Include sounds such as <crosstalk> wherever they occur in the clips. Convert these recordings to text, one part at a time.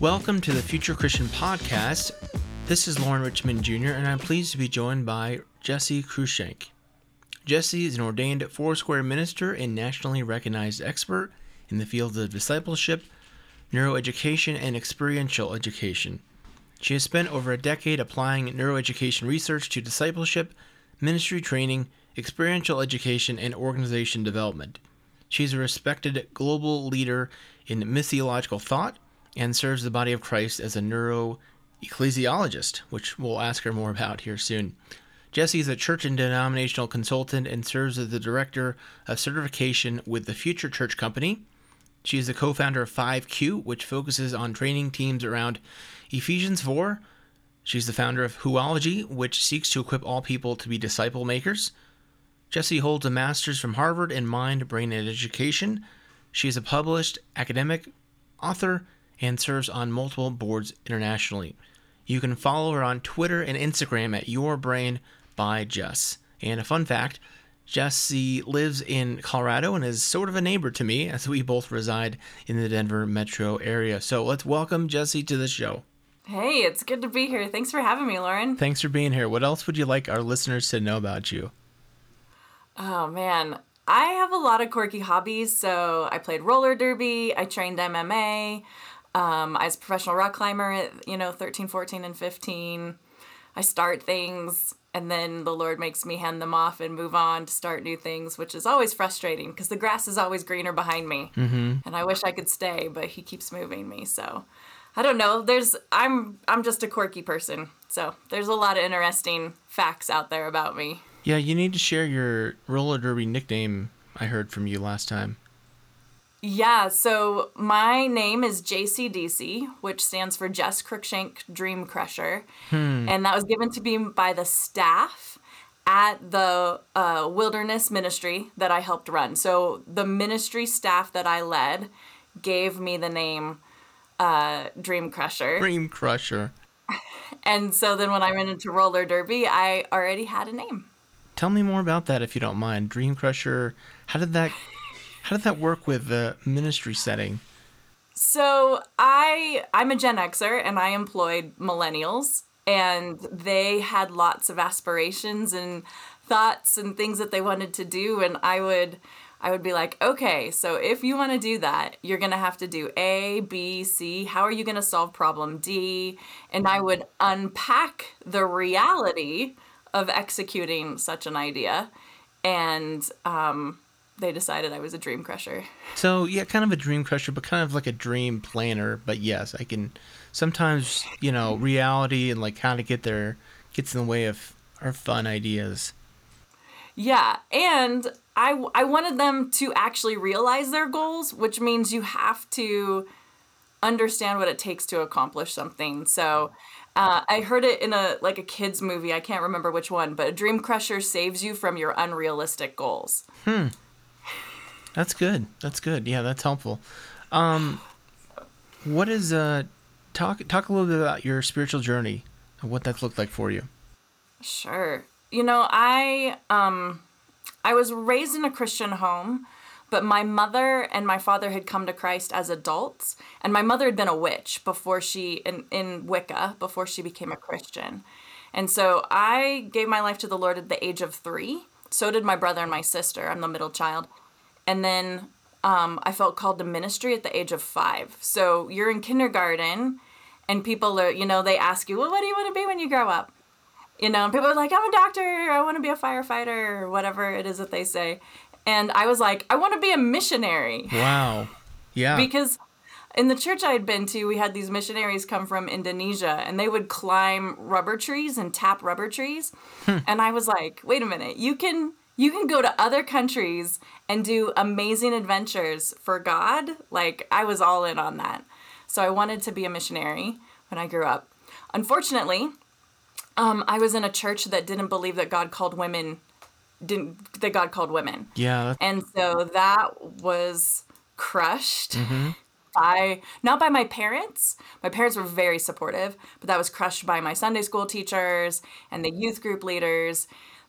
Welcome to the Future Christian Podcast. This is Lauren Richmond Jr., and I'm pleased to be joined by Jesse Cruickshank. Jesse is an ordained Foursquare minister and nationally recognized expert in the fields of discipleship, neuroeducation, and experiential education. She has spent over a decade applying neuroeducation research to discipleship, ministry training, experiential education, and organization development. She is a respected global leader in missiological thought and serves the body of Christ as a neuro ecclesiologist, which we'll ask her more about here soon. Jesse is a church and denominational consultant and serves as the director of certification with the Future Church Company. She is the co founder of 5Q, which focuses on training teams around Ephesians 4. She's the founder of Whoology, which seeks to equip all people to be disciple makers. Jesse holds a master's from Harvard in mind, brain, and education. She is a published academic, author, and serves on multiple boards internationally. You can follow her on Twitter and Instagram at Your Brain by Jess. And a fun fact Jesse lives in Colorado and is sort of a neighbor to me as we both reside in the Denver metro area. So let's welcome Jesse to the show. Hey, it's good to be here. Thanks for having me, Lauren. Thanks for being here. What else would you like our listeners to know about you? Oh, man. I have a lot of quirky hobbies. So I played roller derby, I trained MMA. Um, I was a professional rock climber at, you know, 13, 14, and 15. I start things and then the Lord makes me hand them off and move on to start new things, which is always frustrating because the grass is always greener behind me. Mm-hmm. And I wish I could stay, but he keeps moving me. So I don't know. There's I'm I'm just a quirky person. So there's a lot of interesting facts out there about me. Yeah, you need to share your roller derby nickname I heard from you last time. Yeah, so my name is JCDC, which stands for Jess Cruickshank Dream Crusher. Hmm. And that was given to me by the staff at the uh, wilderness ministry that I helped run. So the ministry staff that I led gave me the name uh, Dream Crusher. Dream Crusher. <laughs> and so then when I went into roller derby, I already had a name. Tell me more about that if you don't mind. Dream Crusher, how did that how did that work with the ministry setting? So I I'm a Gen Xer and I employed millennials and they had lots of aspirations and thoughts and things that they wanted to do and I would I would be like, okay, so if you want to do that, you're going to have to do A, B, C. How are you going to solve problem D? And I would unpack the reality of executing such an idea. And um, they decided I was a dream crusher. So yeah, kind of a dream crusher, but kind of like a dream planner. But yes, I can. Sometimes you know reality and like how to get there gets in the way of our fun ideas. Yeah, and I I wanted them to actually realize their goals, which means you have to understand what it takes to accomplish something. So. Uh, I heard it in a like a kids movie. I can't remember which one, but a dream crusher saves you from your unrealistic goals. Hmm. That's good. That's good. Yeah, that's helpful. Um, what is uh, talk talk a little bit about your spiritual journey and what that's looked like for you. Sure. You know, I um, I was raised in a Christian home, but my mother and my father had come to Christ as adults, and my mother had been a witch before she in in Wicca before she became a Christian, and so I gave my life to the Lord at the age of three. So did my brother and my sister. I'm the middle child and then um, I felt called to ministry at the age of five. So you're in kindergarten, and people are, you know, they ask you, well, what do you want to be when you grow up? You know, and people are like, I'm a doctor, I want to be a firefighter, or whatever it is that they say. And I was like, I want to be a missionary. Wow. Yeah. because in the church I had been to, we had these missionaries come from Indonesia and they would climb rubber trees and tap rubber trees. Hmm. And I was like, wait a minute, you can you can go to other countries and do amazing adventures for God. Like, I was all in on that. So I wanted to be a missionary when I grew up. unfortunately, um, I was in a church that didn't believe that God called women, didn't that God called women, Yeah. and so that was crushed by not by my parents. My parents were very supportive, but that was crushed by my Sunday school teachers and the youth group leaders.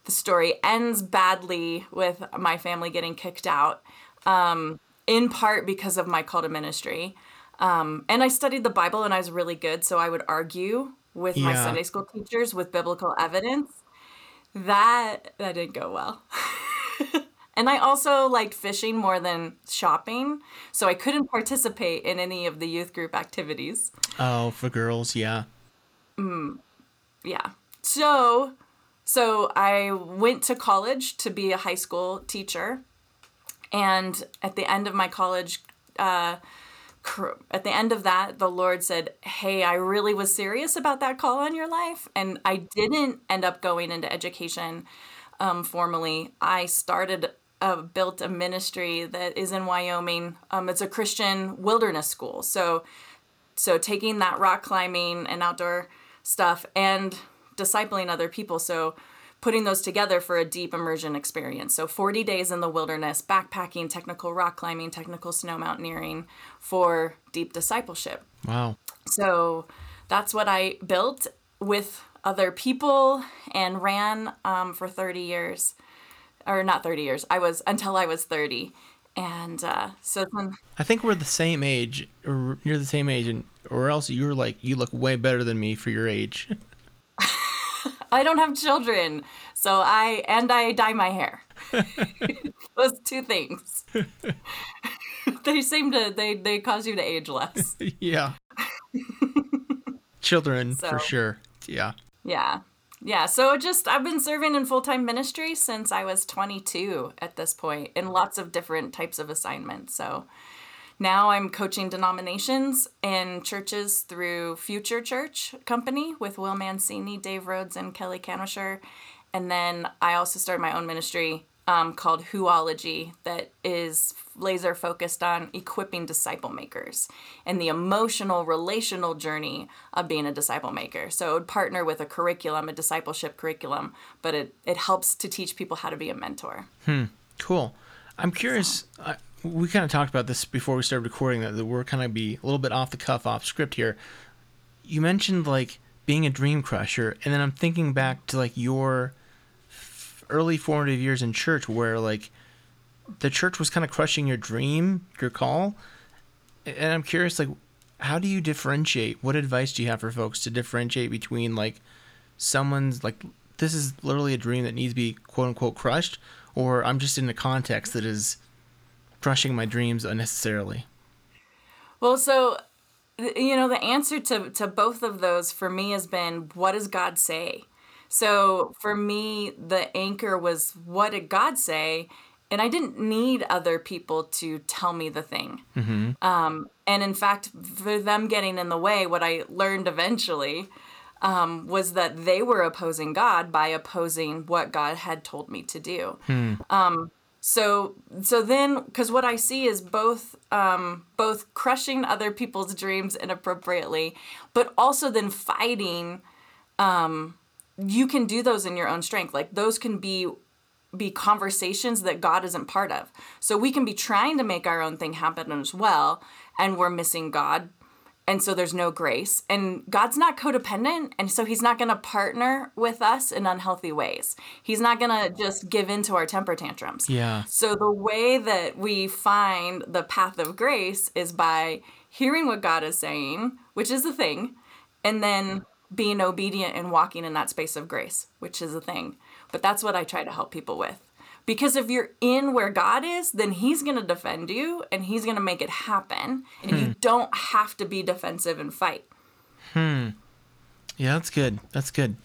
The story ends badly with my family getting kicked out, um, in part because of my call to ministry. Um, and I studied the Bible and I was really good, so I would argue with my Sunday school teachers with biblical evidence. That that didn't go well. <laughs> And I also liked fishing more than shopping, so I couldn't participate in any of the youth group activities. Oh, for girls, yeah. Yeah. So, so I went to college to be a high school teacher, and at the end of my college, uh, at the end of that, the Lord said, "Hey, I really was serious about that call on your life, and I didn't end up going into education um, formally. I started." Built a ministry that is in Wyoming. Um, it's a Christian wilderness school. So so taking that rock climbing and outdoor stuff and discipling other people so putting those together for a deep immersion experience so 40 days in the wilderness backpacking technical rock climbing technical snow mountaineering for deep discipleship Wow. so that's what i built with other people and ran um, for 30 years or not 30 years i was until i was 30 and uh, so then I think we're the same age, or you're the same age, and or else you're like you look way better than me for your age. <laughs> I don't have children, so I and I dye my hair. <laughs> Those two things. <laughs> they seem to they they cause you to age less. <laughs> yeah. Children So- for sure. Yeah. Yeah. Yeah, so just I've been serving in full-time ministry since I was 22 at this point in lots of different types of assignments. So now I'm coaching denominations and churches through Future Church Company with Will Mancini, Dave Rhodes, and Kelly Canwisher. And then I also started my own ministry um, called Whoology that is laser focused on equipping disciple makers and the emotional, relational journey of being a disciple maker. So it would partner with a curriculum, a discipleship curriculum, but it, it helps to teach people how to be a mentor. Hmm, Cool. I'm curious. I, we kind of talked about this before we started recording that, we're kind of be a little bit off the cuff, off script here. You mentioned like being a dream crusher, and then I'm thinking back to like your early formative years in church, where like the church was kind of crushing your dream, your call. And I'm curious, like, how do you differentiate? What advice do you have for folks to differentiate between like someone's like this is literally a dream that needs to be quote unquote crushed, or I'm just in a context that is crushing my dreams unnecessarily. Well, so you know, the answer to to both of those for me has been what does God say? So for me, the anchor was what did God say? And I didn't need other people to tell me the thing. Um, and in fact, for them getting in the way, what I learned eventually um, was that they were opposing God by opposing what God had told me to do so so then because what i see is both um both crushing other people's dreams inappropriately but also then fighting um you can do those in your own strength. Like those can be be conversations that god isn't part of. So we can be trying to make our own thing happen as well and we're missing god and so there's no grace. And god's not codependent. And so he's not going to partner with us in unhealthy ways. He's not going to just give in to our temper tantrums. Yeah. so the way that we find the path of grace is by hearing what god is saying which is the thing and then being obedient and walking in that space of grace which is a thing. But that's what i try to help people with because if you're in where God is, then He's going to defend you and He's going to make it happen. And you don't have to be defensive and fight. Hmm. Yeah, that's good. That's good.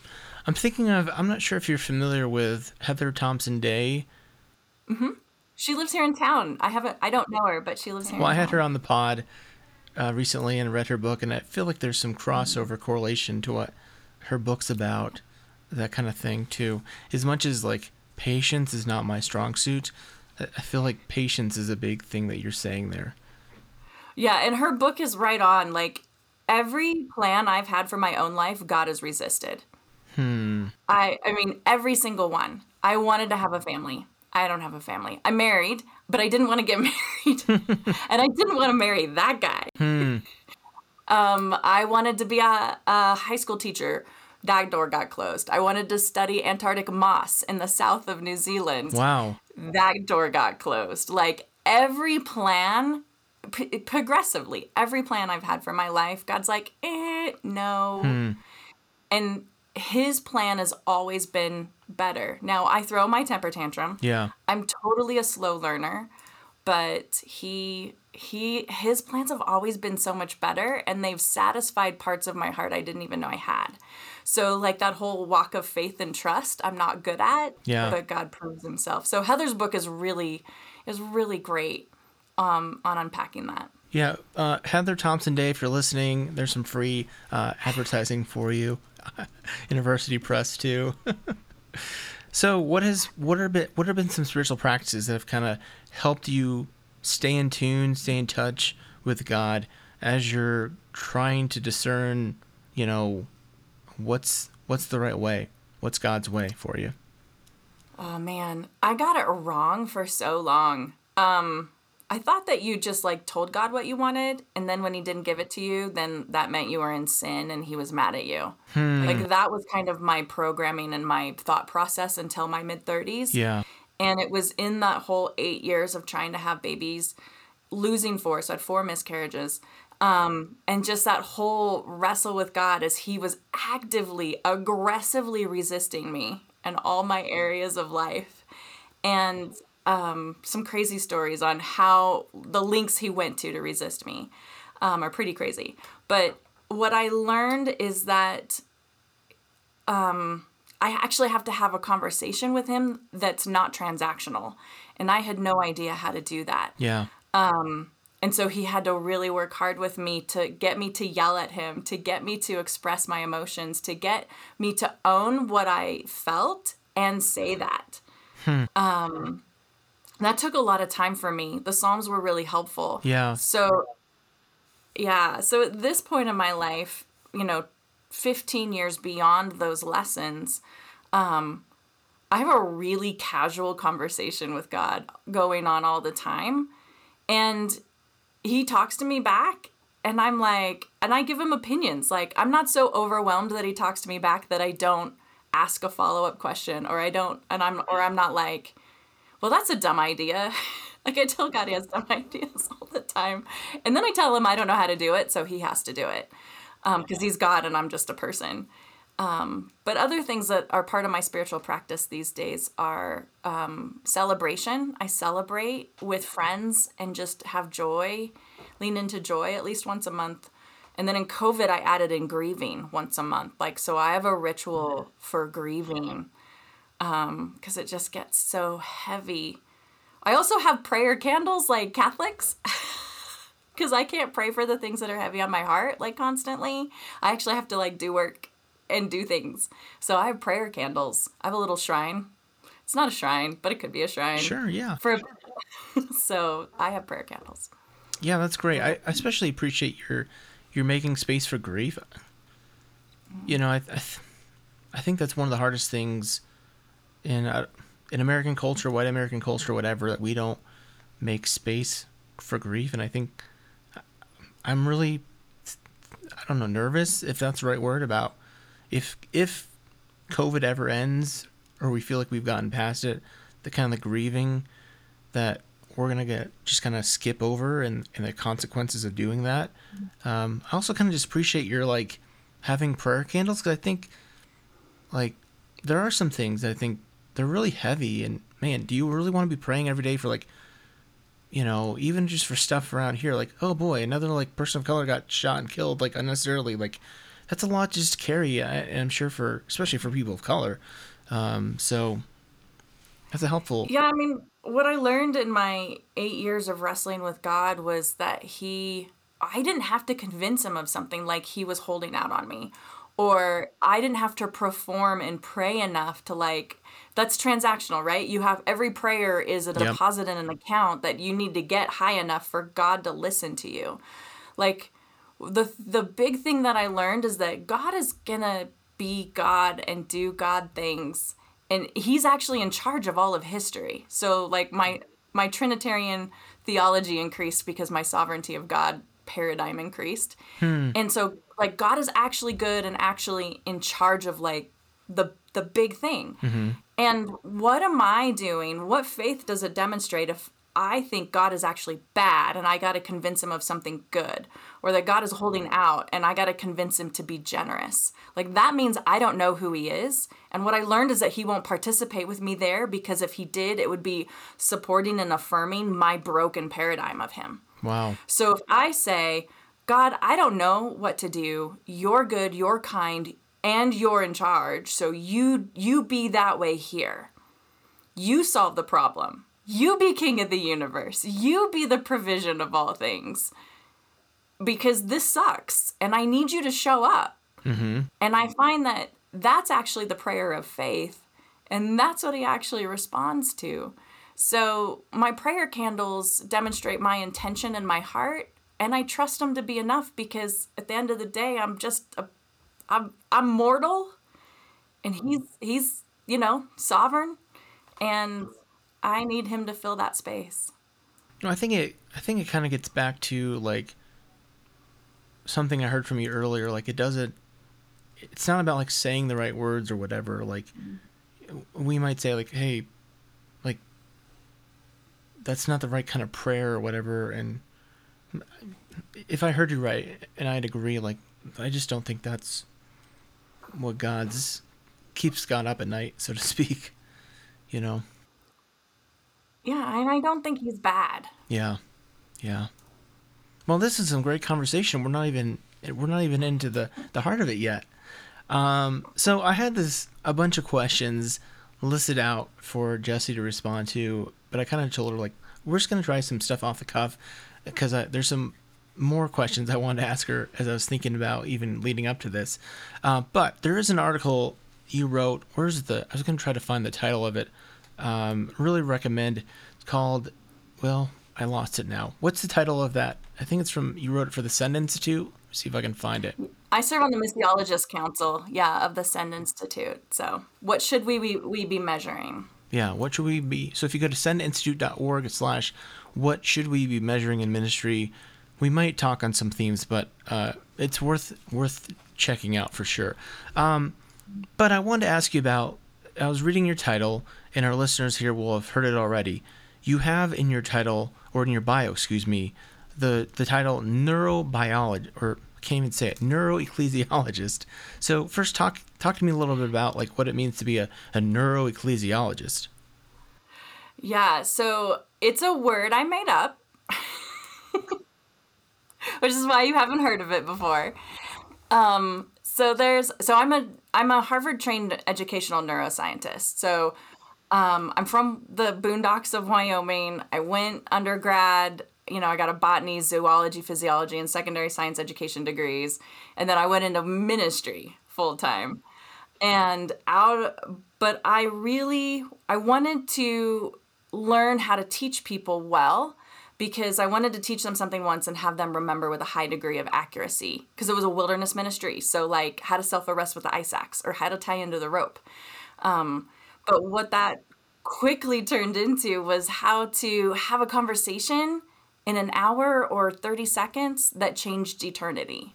I'm thinking of. I'm not sure if you're familiar with Heather Thompson Day. Mm hmm. She lives here in town. I haven't, I don't know her, but she lives here. Well, I had town. her on the pod uh, recently and read her book, and I feel like there's some crossover correlation to what her book's about, that kind of thing too. As much as like patience is not my strong suit, I feel like patience is a big thing that you're saying there. Yeah, and her book is right on. Like, every plan I've had for my own life, God has resisted. Hmm. I I mean every single one. I wanted to have a family. I don't have a family. I'm married, but I didn't want to get <laughs> married. <laughs> and I didn't want to marry that guy. Hmm. <laughs> um, I wanted to be a, a high school teacher. That door got closed. I wanted to study Antarctic moss in the south of New Zealand. Wow. That door got closed. Like every plan p- progressively every plan I've had for my life, God's like, eh, no. Hmm. And his plan has always been better. Now I throw my temper tantrum. Yeah. I'm totally a slow learner, but he he his plans have always been so much better and they've satisfied parts of my heart I didn't even know I had. So like that whole walk of faith and trust, I'm not good at, yeah. but God proves himself. So Heather's book is really is really great um, on unpacking that. Yeah, uh, Heather Thompson Day, if you're listening, there's some free uh, advertising for you. <laughs> University Press too. <laughs> so, what has what are been what have been some spiritual practices that have kind of helped you stay in tune, stay in touch with God as you're trying to discern, you know, what's what's the right way, what's God's way for you? Oh man, I got it wrong for so long. Um, I thought that you just like told God what you wanted, and then when He didn't give it to you, then that meant you were in sin and He was mad at you. Hmm. Like that was kind of my programming and my thought process until my mid 30s. Yeah. And it was in that whole eight years of trying to have babies, losing four, so I had four miscarriages. Um, and just that whole wrestle with God as He was actively, aggressively resisting me in all my areas of life. And um, some crazy stories on how the links he went to to resist me um, are pretty crazy. But what I learned is that um, I actually have to have a conversation with him that's not transactional. And I had no idea how to do that. Yeah. Um, and so he had to really work hard with me to get me to yell at him, to get me to express my emotions, to get me to own what I felt and say that. Hmm. Um, that took a lot of time for me. The Psalms were really helpful. Yeah. So, yeah. So at this point in my life, you know, 15 years beyond those lessons, um, I have a really casual conversation with God going on all the time. And he talks to me back and I'm like, and I give him opinions. Like, I'm not so overwhelmed that he talks to me back that I don't ask a follow up question or I don't, and I'm, or I'm not like, well, that's a dumb idea. <laughs> like I tell God he has dumb <laughs> ideas all the time. And then I tell him I don't know how to do it, so he has to do it. Because um, he's God and I'm just a person. Um, but other things that are part of my spiritual practice these days are um, celebration. I celebrate with friends and just have joy, lean into joy at least once a month. And then in COVID, I added in grieving once a month. Like, so I have a ritual for grieving because um, it just gets so heavy. I also have prayer candles like Catholics <laughs> because I can't pray for the things that are heavy on my heart like constantly. I actually have to like do work and do things. So I have prayer candles. I have a little shrine. It's not a shrine, but it could be a shrine. Sure, yeah. For <laughs> so I have prayer candles. Yeah, that's great. I especially appreciate your you're making space for grief. You know, I I, th- I think that's one of the hardest things in uh, in American culture, white American culture, whatever, that we don't make space for grief, and I think I'm really, I don't know, nervous if that's the right word about if if COVID ever ends or we feel like we've gotten past it, the kind of the grieving that we're gonna get just kind of skip over and, and the consequences of doing that. Um, I also kind of just appreciate your like having prayer candles because I think like there are some things that I think they're really heavy and man do you really want to be praying every day for like you know even just for stuff around here like oh boy another like person of color got shot and killed like unnecessarily like that's a lot to just carry and i'm sure for especially for people of color um, so that's a helpful yeah i mean what i learned in my eight years of wrestling with god was that he i didn't have to convince him of something like he was holding out on me or i didn't have to perform and pray enough to like that's transactional, right? You have every prayer is a deposit yep. in an account that you need to get high enough for God to listen to you. Like the the big thing that I learned is that God is gonna be God and do God things, and He's actually in charge of all of history. So like my my Trinitarian theology increased because my sovereignty of God paradigm increased, hmm. and so like God is actually good and actually in charge of like the the big thing. Mm-hmm. And what am I doing? What faith does it demonstrate if I think God is actually bad and I got to convince him of something good? Or that God is holding out and I got to convince him to be generous? Like that means I don't know who he is. And what I learned is that he won't participate with me there because if he did, it would be supporting and affirming my broken paradigm of him. Wow. So if I say, God, I don't know what to do. You're good, you're kind, and you're in charge. So you you be that way here. You solve the problem. You be king of the universe. You be the provision of all things. Because this sucks and I need you to show up. Mm-hmm. And I find that that's actually the prayer of faith and that's what he actually responds to. So my prayer candles demonstrate my intention and my heart and I trust them to be enough because at the end of the day I'm just a I'm I'm mortal and he's he's you know sovereign and I need him to fill that space. No, I think it. I think it kind of gets back to like something I heard from you earlier. Like it doesn't. It's not about like saying the right words or whatever. Like mm. we might say like, "Hey, like that's not the right kind of prayer or whatever." And if I heard you right, and I'd agree, like I just don't think that's what God's keeps God up at night, so to <laughs> speak. You know. Yeah, and I don't think he's bad. Yeah, yeah. Well, this is some great conversation. We're not even we're not even into the the heart of it yet. Um, so I had this a bunch of questions listed out for Jesse to respond to, but I kind of told her like we're just gonna try some stuff off the cuff because there's some more questions I wanted to ask her as I was thinking about even leading up to this. Uh, but there is an article you wrote. Where's the? I was gonna try to find the title of it. Um, really recommend. It's called. Well, I lost it now. What's the title of that? I think it's from you wrote it for the Send Institute. See if I can find it. I serve on the Missiologist Council, yeah, of the Send Institute. So, what should we we, we be measuring? Yeah, what should we be? So if you go to sendinstitute.org slash what should we be measuring in ministry, we might talk on some themes, but uh, it's worth worth checking out for sure. Um, but I wanted to ask you about. I was reading your title, and our listeners here will have heard it already. You have in your title, or in your bio, excuse me, the the title neurobiologist, or can't even say it, neuroecclesiologist. So first, talk talk to me a little bit about like what it means to be a, a neuroecclesiologist. Yeah, so it's a word I made up, <laughs> which is why you haven't heard of it before. Um, so there's so I'm a I'm a Harvard trained educational neuroscientist. So um, I'm from the boondocks of Wyoming. I went undergrad. You know, I got a botany, zoology, physiology, and secondary science education degrees, and then I went into ministry full time. And out, but I really I wanted to learn how to teach people well because I wanted to teach them something once and have them remember with a high degree of accuracy because it was a wilderness ministry. So, like how to self arrest with the ice axe or how to tie into the rope. Um, but what that quickly turned into was how to have a conversation in an hour or 30 seconds that changed eternity.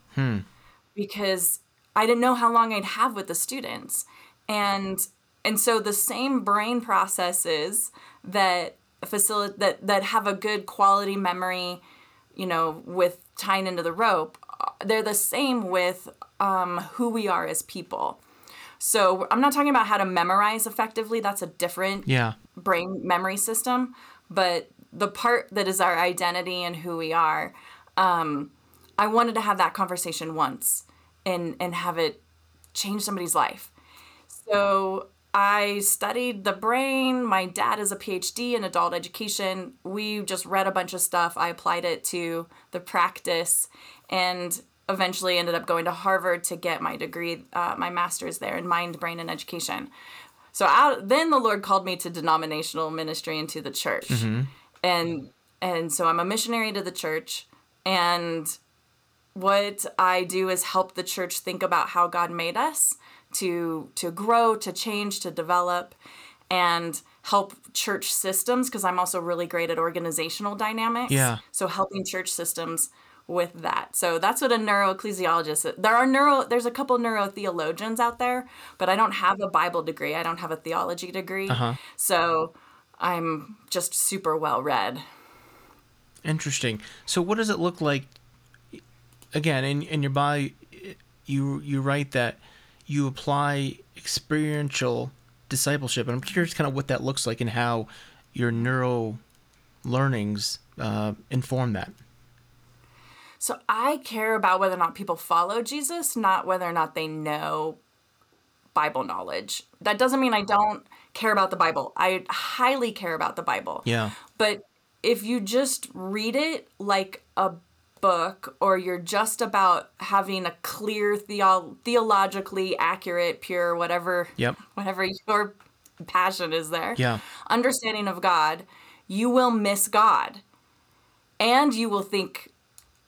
Because I didn't know how long I'd have with the students. And and so the same brain processes that facilitate that that have a good quality memory, you know, with tying into the rope, they're the same with um, who we are as people. So I'm not talking about how to memorize effectively. That's a different Yeah. brain memory system. But the part that is our identity and who we are, um, I wanted to have that conversation once and and have it change somebody's life. So I studied the brain. My dad is a PhD in adult education. We just read a bunch of stuff. I applied it to the practice and eventually ended up going to Harvard to get my degree, uh, my master's there in mind, brain, and education. So out, then the Lord called me to denominational ministry into the church. And and so I'm a missionary to the church and what I do is help the church think about how God made us to to grow, to change, to develop and help church systems because I'm also really great at organizational dynamics. Yeah. So helping church systems with that. So that's what a neuroecclesiologist. There are neuro. There's a couple neurotheologians out there, but I don't have a Bible degree. I don't have a theology degree. Uh-huh. So I'm just super well read. Interesting. So, what does it look like? Again, in in your bio, you you write that you apply experiential discipleship, and I'm curious, kind of what that looks like and how your neuro learnings uh, inform that. So I care about whether or not people follow Jesus, not whether or not they know Bible knowledge. That doesn't mean I don't care about the Bible. I highly care about the Bible. Yeah. But if you just read it like a book or you're just about having a clear theo- theologically accurate pure whatever Yep. whatever your passion is there Yeah. understanding of god you will miss god and you will think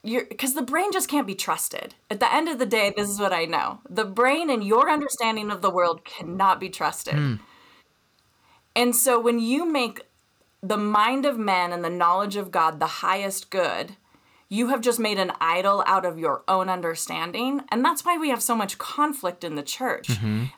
you're because the brain just can't be trusted at the end of the day this is what i know the brain and your understanding of the world cannot be trusted and so when you make the mind of man and the knowledge of God the highest good, you have just made an idol out of your own understanding. And that's why we have so much conflict in the church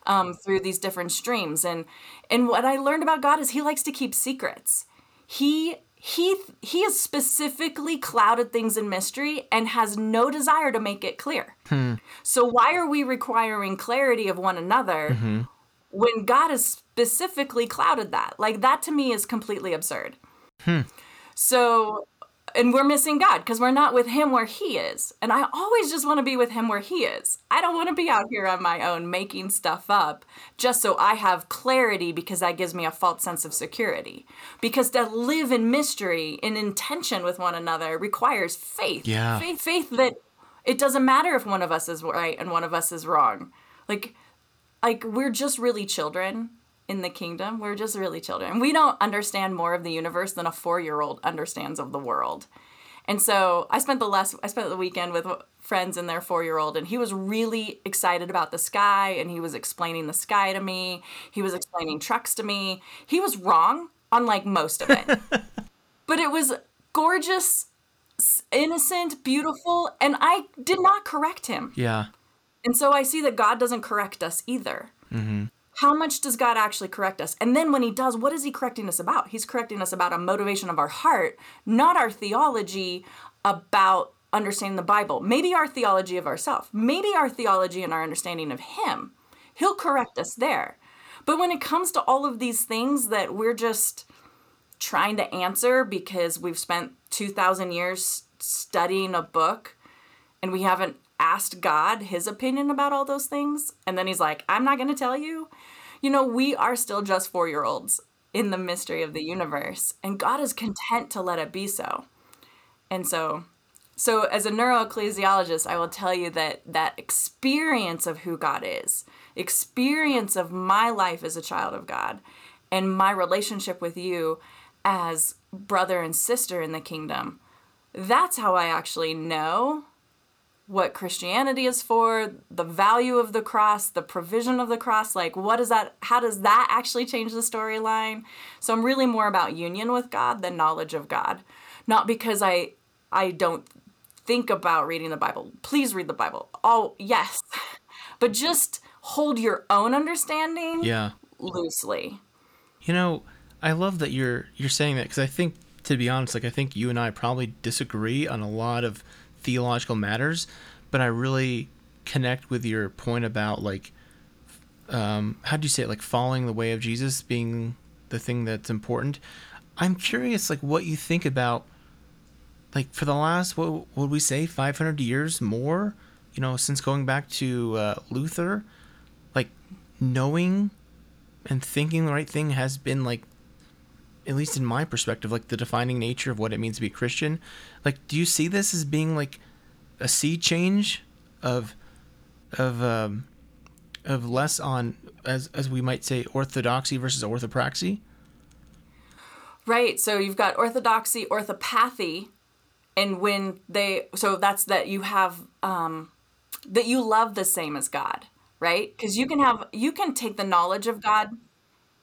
um, through these different streams. And and what I learned about God is he likes to keep secrets. He he he has specifically clouded things in mystery and has no desire to make it clear. Hmm. So why are we requiring clarity of one another mm-hmm. when God has specifically clouded that. Like that to me is completely absurd. Hmm. So, and we're missing God because we're not with Him where He is. And I always just want to be with Him where He is. I don't want to be out here on my own making stuff up just so I have clarity because that gives me a false sense of security. Because to live in mystery, in intention with one another, requires faith. Yeah. Faith, faith that it doesn't matter if one of us is right and one of us is wrong. Like, like we're just really children in the kingdom. We're just really children. We don't understand more of the universe than a four-year-old understands of the world. And so I spent the last I spent the weekend with friends and their four-year-old, and he was really excited about the sky, and he was explaining the sky to me. He was explaining trucks to me. He was wrong on like most of it, <laughs> but it was gorgeous, innocent, beautiful, and I did not correct him. Yeah. And so I see that God doesn't correct us either. Mm-hmm. How much does God actually correct us? And then when He does, what is He correcting us about? He's correcting us about a motivation of our heart, not our theology about understanding the Bible. Maybe our theology of ourselves, maybe our theology and our understanding of Him. He'll correct us there. But when it comes to all of these things that we're just trying to answer because we've spent 2,000 years studying a book and we haven't asked God his opinion about all those things. And then he's like, I'm not going to tell you. You know, we are still just four year olds in the mystery of the universe, and God is content to let it be so. And so, so as a neuroecclesiologist, I will tell you that that experience of who God is, experience of my life as a child of God, and my relationship with you as brother and sister in the kingdom, that's how I actually know what Christianity is for, the value of the cross, the provision of the cross, like what is that how does that actually change the storyline? So I'm really more about union with God than knowledge of God. Not because I I don't think about reading the Bible. Please read the Bible. Oh, yes. <laughs> But just hold your own understanding Yeah. loosely. You know, I love that you're you're saying that because I think, to be honest, like I think you and I probably disagree on a lot of theological matters, but I really connect with your point about like, um, how do you say it? Like following the way of Jesus being the thing that's important. I'm curious, like, what you think about, like, for the last what would we say, 500 years more, you know, since going back to uh, Luther, like knowing and thinking the right thing has been like at least in my perspective like the defining nature of what it means to be christian like do you see this as being like a sea change of of um of less on as as we might say orthodoxy versus orthopraxy Right. So you've got orthodoxy, orthopathy, and when they so that's that you have um that you love the same as God, right? Because you can have you can take the knowledge of God.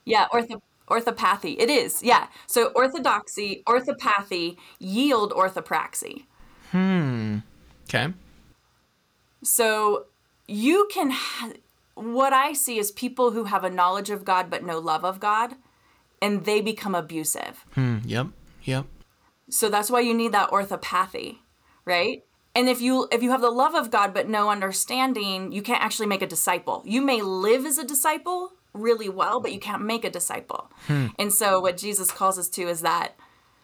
Yeah, ortho orthopathy. It is. Yeah. So orthodoxy, orthopathy yield orthopraxy. Hmm. Okay. So you can ha- what I see is people who have a knowledge of God but no love of God and they become abusive. Hmm. Yep. Yep. So that's why you need that orthopathy, right? And if you if you have the love of God but no understanding, you can't actually make a disciple. You may live as a disciple really well, but you mm-hmm. can't make a disciple. Hmm. And so what Jesus calls us to is that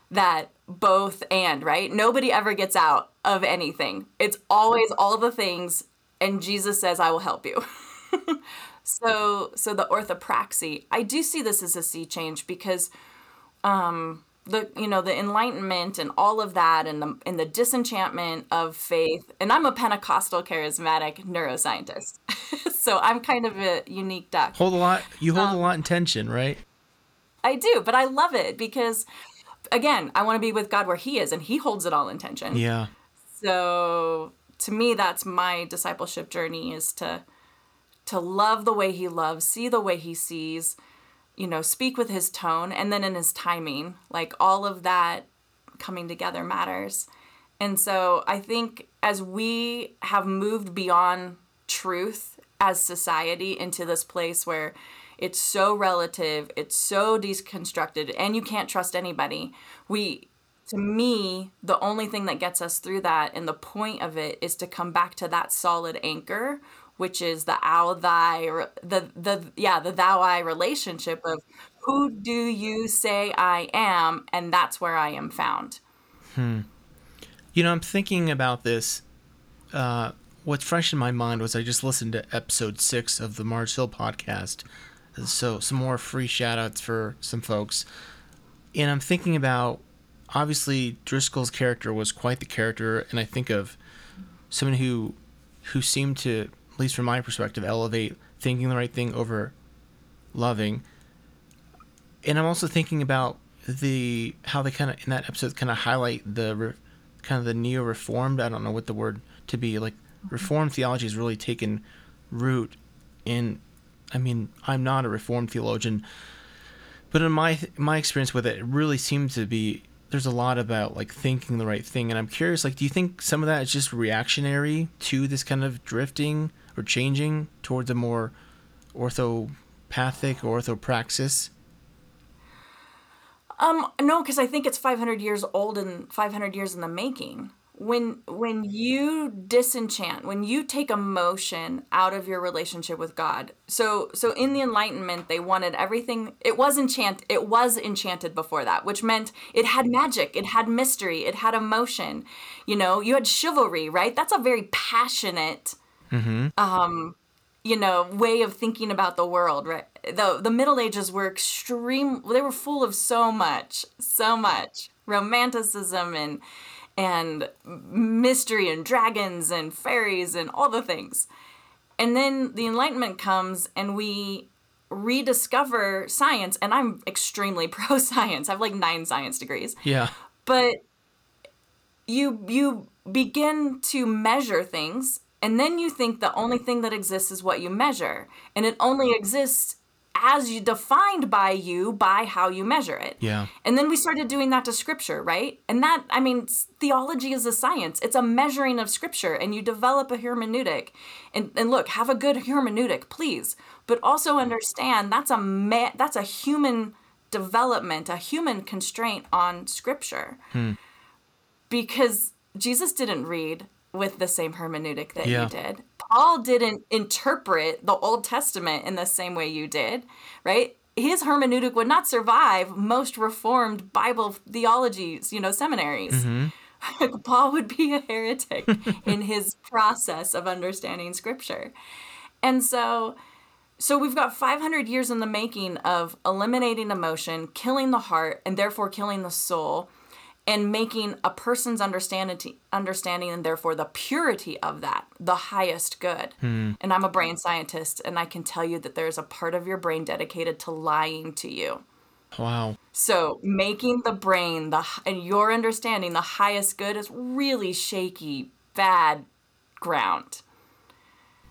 that both and, right? Nobody ever gets out of anything. It's always all the things and Jesus says I will help you. <laughs> so so the orthopraxy, I do see this as a sea change because um, the you know the enlightenment and all of that and the and the disenchantment of faith and i'm a pentecostal charismatic neuroscientist <laughs> so i'm kind of a unique duck Hold a lot. You hold Um, a lot in tension, right? i do but i love it because again i want to be with god where he is and he holds it all in tension Yeah. so to me that's my discipleship journey is to to love the way he loves see the way he sees you know speak with his tone and then in his timing like all of that coming together matters. And so i think as we have moved beyond truth as society into this place where it's so relative it's so deconstructed and you can't trust anybody we to me, the only thing that gets us through that and the point of it is to come back to that solid anchor, which is the thou thy the the yeah the thou I relationship of who do you say I am, and that's where I am found. Hmm. You know, I'm thinking about this. Uh, what's fresh in my mind was I just listened to episode six of the Mars Hill podcast. So, some more free shout outs for some folks. And I'm thinking about obviously Driscoll's character was quite the character, and I think of someone who who seemed to, at least from my perspective, elevate thinking the right thing over loving. And I'm also thinking about the how they kind of in that episode kind of highlight the re, kind of the neo reformed. I don't know what the word to be like. Mm-hmm. Reformed theology has really taken root in. I mean, I'm not a reformed theologian, but in my my experience with it, it really seems to be there's a lot about like thinking the right thing, and I'm curious. Like, do you think some of that is just reactionary to this kind of drifting or changing towards a more orthopathic or orthopraxis? Um, no, because I think it's 500 years old and 500 years in the making. When when you disenchant, when you take emotion out of your relationship with God. So so in the Enlightenment, they wanted everything. It was enchant. It was enchanted before that, which meant it had magic, it had mystery, it had emotion. You know, you had chivalry, right? That's a very passionate Mm-hmm. Um, you know way of thinking about the world right? The the middle ages were extreme they were full of so much so much romanticism and and mystery and dragons and fairies and all the things. And then the enlightenment comes and we rediscover science and i'm extremely <laughs> pro science i have like nine science degrees. Yeah. but you you begin to measure things and then you think the only thing that exists is what you measure. And it only exists as you defined by you by how you measure it. Yeah. and then we started doing that to scripture right? And that i mean theology is a science. It's a measuring of scripture and you develop a hermeneutic. And, and look have a good hermeneutic please. But also mm. understand that's a ma- that's a human development a human constraint on scripture. Hmm. Because Jesus didn't read with the same hermeneutic that Yeah. you did. Paul didn't interpret the Old Testament in the same way you did, right? His hermeneutic would not survive most reformed Bible theologies, you know, seminaries. Mm-hmm. <laughs> Paul would be a heretic <laughs> in his process of understanding scripture. And so so we've got 500 years in the making of eliminating emotion, killing the heart, and therefore killing the soul, and making a person's understanding, understanding and therefore the purity of that the highest good. Hmm. And I'm a brain scientist, and I can tell you that there's a part of your brain dedicated to lying to you. Wow. So making the brain the and your understanding the highest good is really shaky, bad ground.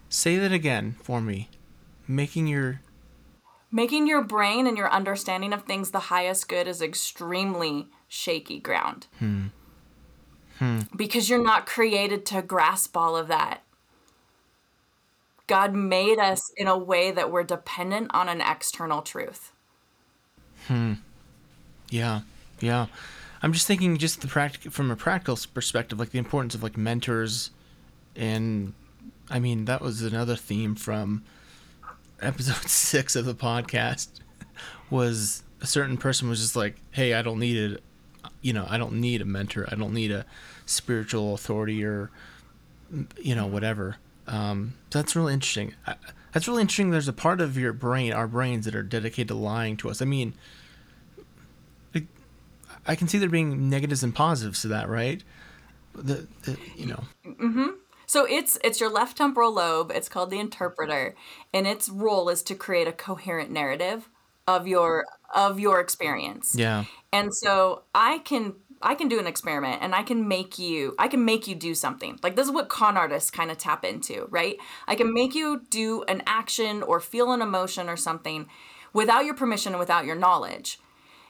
Say that again for me. Making your Making your brain and your understanding of things the highest good is extremely shaky ground. Hmm. Hmm. Because you're not created to grasp all of that. God made us in a way that we're dependent on an external truth. Hmm. Yeah. Yeah. I'm just thinking just the practic from a practical perspective, like the importance of like mentors and I mean that was another theme from episode <laughs> six of the podcast was a certain person was just like, Hey, I don't need it you know, I don't need a mentor. I don't need a spiritual authority or you know, whatever. Um, so that's really interesting. I, that's really interesting. There's a part of your brain, our brains, that are dedicated to lying to us. I mean, I can see there being negatives and positives to that, right? The, the you know. Mm-hmm. So it's it's your left temporal lobe. It's called the interpreter, and its role is to create a coherent narrative of your of your experience. Yeah. And so I can I can do an experiment and I can make you I can make you do something. Like this is what con artists kind of tap into, right? I can make you do an action or feel an emotion or something without your permission and without your knowledge.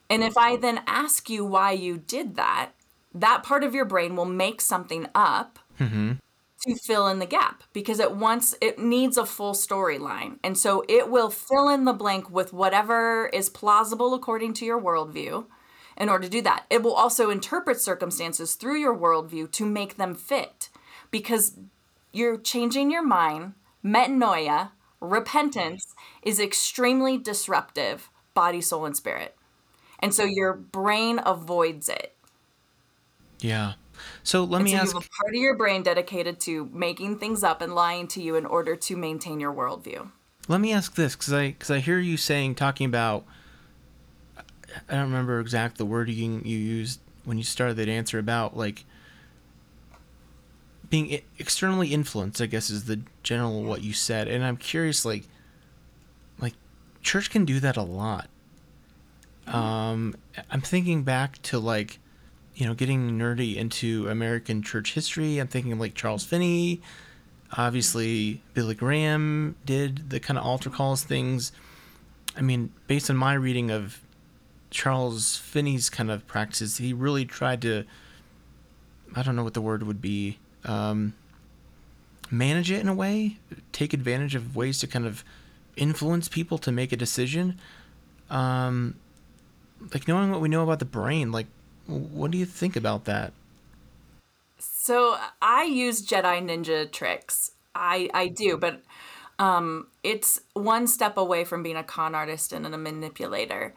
And if I then ask you why you did that, that part of your brain will make something up mm-hmm. To fill in the gap because it wants it needs a full storyline. And so it will fill in the blank with whatever is plausible according to your worldview in order to do that. It will also interpret circumstances through your worldview to make them fit because you're changing your mind. Metanoia, repentance, is extremely disruptive, body, soul, and spirit. And so your brain avoids it. Yeah. So let and me so ask. You have a part of your brain dedicated to making things up and lying to you in order to maintain your worldview. Let me ask this, because I because I hear you saying talking about. I don't remember exact the wording you used when you started that answer about like being externally influenced. I guess is the general what you said, and I'm curious, like, like church can do that a lot um, I'm thinking back to like, you know, getting nerdy into American church history. I'm thinking of like Charles Finney. Obviously, Billy Graham did the kind of altar calls things. I mean, based on my reading of Charles Finney's kind of practices, he really tried to, I don't know what the word would be, um, manage it in a way, take advantage of ways to kind of influence people to make a decision. Um, like knowing what we know about the brain, like what do you think about that? So I use Jedi ninja tricks. I I do, but um, it's one step away from being a con artist and a manipulator.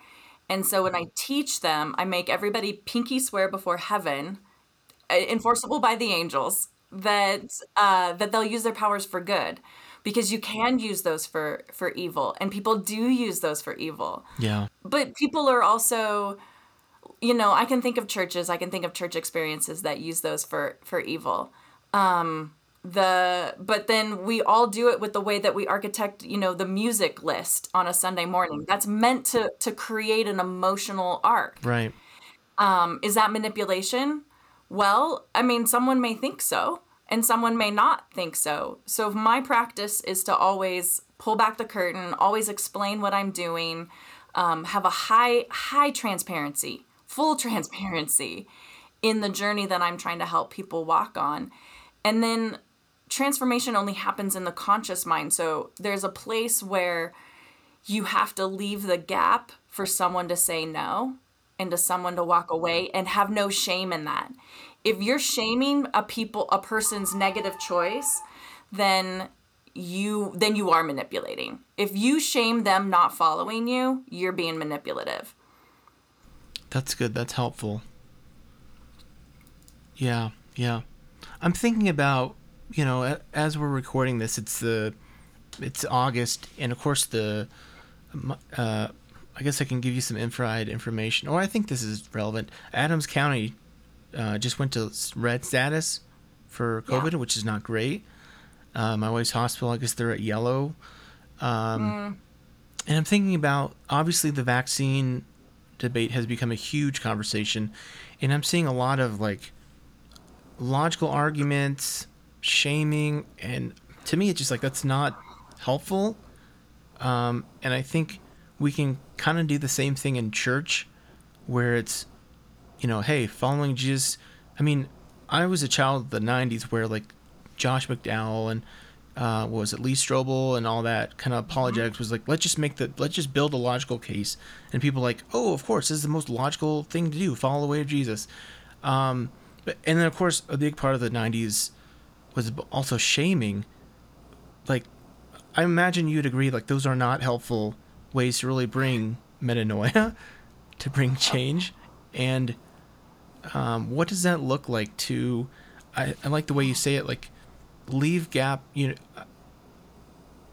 And so when I teach them, I make everybody pinky swear before heaven, uh, enforceable by the angels, that uh, that they'll use their powers for good because you can use those for for evil and people do use those for evil yeah but people are also you know i can think of churches i can think of church experiences that use those for for evil. Um the but then we all do it with the way that we architect you know the music list on a sunday morning. That's meant to to create an emotional arc. Right. Um is that manipulation? Well i mean someone may think so and someone may not think so. So if my practice is to always pull back the curtain, always explain what I'm doing, um, have a high high transparency, full transparency in the journey that I'm trying to help people walk on. And then transformation only happens in the conscious mind. So there's a place where you have to leave the gap for someone to say no and to someone to walk away and have no shame in that if you're shaming a people a person's negative choice then you then you are manipulating if you shame them not following you you're being manipulative that's good that's helpful yeah yeah i'm thinking about you know as we're recording this it's the it's august and of course the uh, i guess i can give you some infrared information or i think this is relevant adams county uh, just went to red status for COVID, yeah. which is not great. Uh, my wife's hospital, I guess they're at yellow. Um, mm. And I'm thinking about obviously the vaccine debate has become a huge conversation, and I'm seeing a lot of like logical arguments, shaming, and to me, it's just like that's not helpful. Um, and I think we can kind of do the same thing in church, where it's, you know, hey, following Jesus. I mean, I was a child of the '90s where like Josh McDowell and uh, was it Lee Strobel and all that kind of apologetics was like let's just make the let's just build a logical case. And people like oh of course this is the most logical thing to do follow the way of Jesus. Um, but, and then of course a big part of the 90s was also shaming. Like I imagine you'd agree like those are not helpful ways to really bring metanoia <laughs> to bring change. And um, what does that look like to I, I like the way you say it like leave gap you know uh,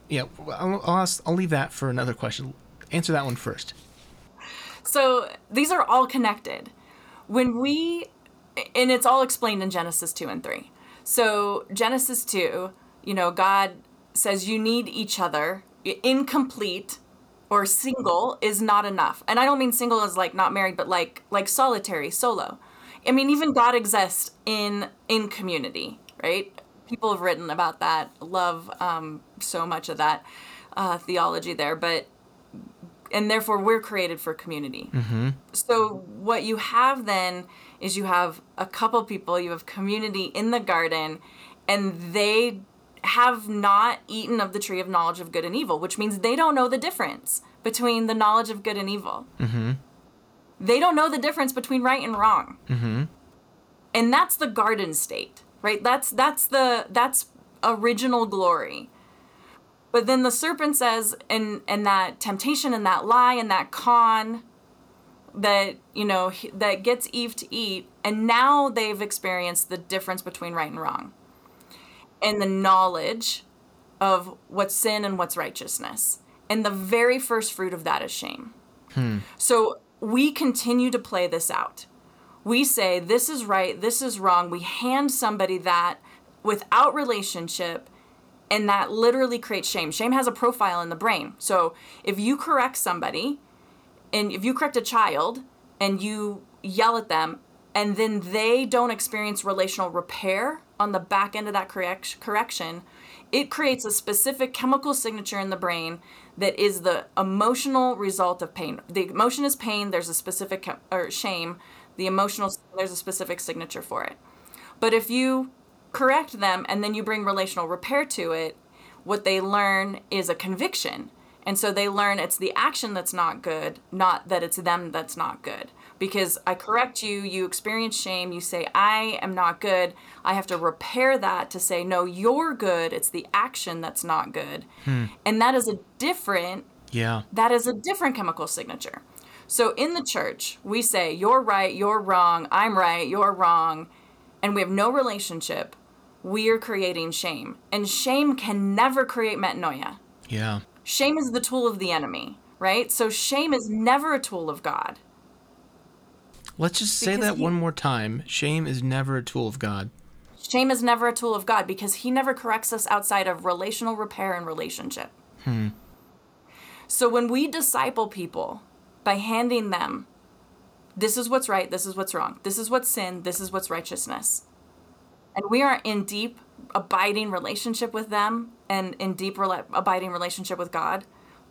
yeah I'll, I'll, ask, I'll leave that for another question. Answer that one first. So these are all connected. When we and it's all explained in genesis 2 and 3 so genesis 2 you know god says you need each other. Incomplete or single is not enough. And i don't mean single as like not married but like like solitary solo. I mean even god exists in in community right people have written about that. Love um, so much of that uh, theology there, but and therefore we're created for community. Mm-hmm. So what you have then is you have a couple people, you have community in the garden, and they have not eaten of the tree of knowledge of good and evil, which means they don't know the difference between the knowledge of good and evil. Mm-hmm. They don't know the difference between right and wrong. Mm-hmm. And that's the garden state right? That's that's the that's original glory. But then the serpent says, and and that temptation and that lie and that con that you know that gets Eve to eat, and now they've experienced the difference between right and wrong, and the knowledge of what's sin and what's righteousness. And the very first fruit of that is shame. Hmm. So we continue to play this out we say this is right, this is wrong. We hand somebody that without relationship and that literally creates shame. Shame has a profile in the brain. So if you correct somebody and if you correct a child and you yell at them and then they don't experience relational repair on the back end of that correct- correction, it creates a specific chemical signature in the brain that is the emotional result of pain. The emotion is pain, there's a specific or shame the emotional there's a specific signature for it. But if you correct them and then you bring relational repair to it what they learn is a conviction. And so they learn it's the action that's not good not that it's them that's not good. Because i correct you you experience shame you say i am not good. I have to repair that to say no you're good. It's the action that's not good. Hmm. and that is a different yeah. that is a different chemical signature so in the church, we say, You're right, you're wrong, I'm right, you're wrong, and we have no relationship. We are creating shame. And shame can never create metanoia. Yeah. Shame is the tool of the enemy, right? So shame is never a tool of God. Let's just say that he, one more time. Shame is never a tool of God. Shame is never a tool of God because he never corrects us outside of relational repair and relationship. Hmm. So when we disciple people, by handing them this is what's right, this is what's wrong, this is what's sin, this is what's righteousness. And we are in deep, abiding relationship with them and in deep, abiding relationship with God.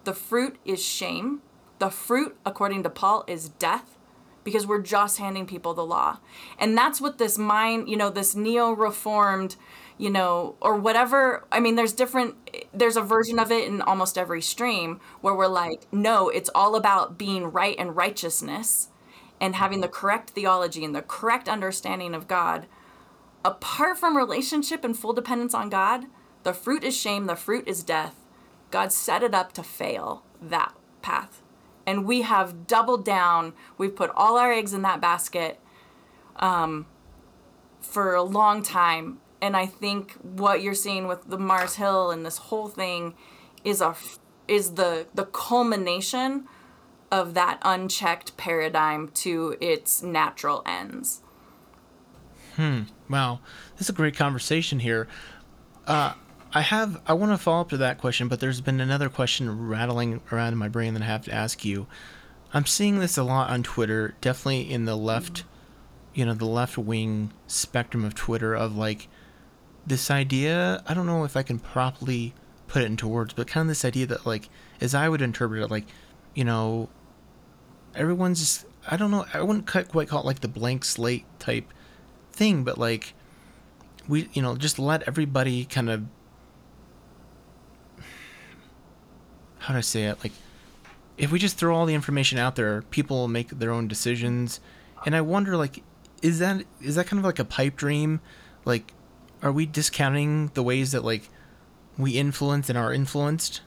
The fruit is shame. The fruit, according to Paul, is death because we're just handing people the law. And that's what this mind, you know, this neo reformed you know, or whatever. I mean, there's different, there's a version of it in almost every stream where we're like, no, it's all about being right and righteousness and having the correct theology and the correct understanding of God. Apart from relationship and full dependence on God, the fruit is shame, the fruit is death. God set it up to fail that path. And we have doubled down. We've put all our eggs in that basket um, for a long time and I think what you're seeing with the Mars Hill and this whole thing is a is the the culmination of that unchecked paradigm to its natural ends. Hmm. Wow, this is a great conversation here. Uh, I have I want to follow up to that question, but there's been another question rattling around in my brain that I have to ask you. I'm seeing this a lot on Twitter, definitely in the left, you know, the left wing spectrum of Twitter of like this idea. I don't know if I can properly put it into words, but kind of this idea that like, as I would interpret it, like, you know, everyone's just, I don't know, I wouldn't quite call it like the blank slate type thing, but like, we, you know, just let everybody kind of, how do I say it? Like, if we just throw all the information out there, people will make their own decisions. And I wonder, like, is that is that kind of like a pipe dream? Like, are we discounting the ways that like we influence and are influenced?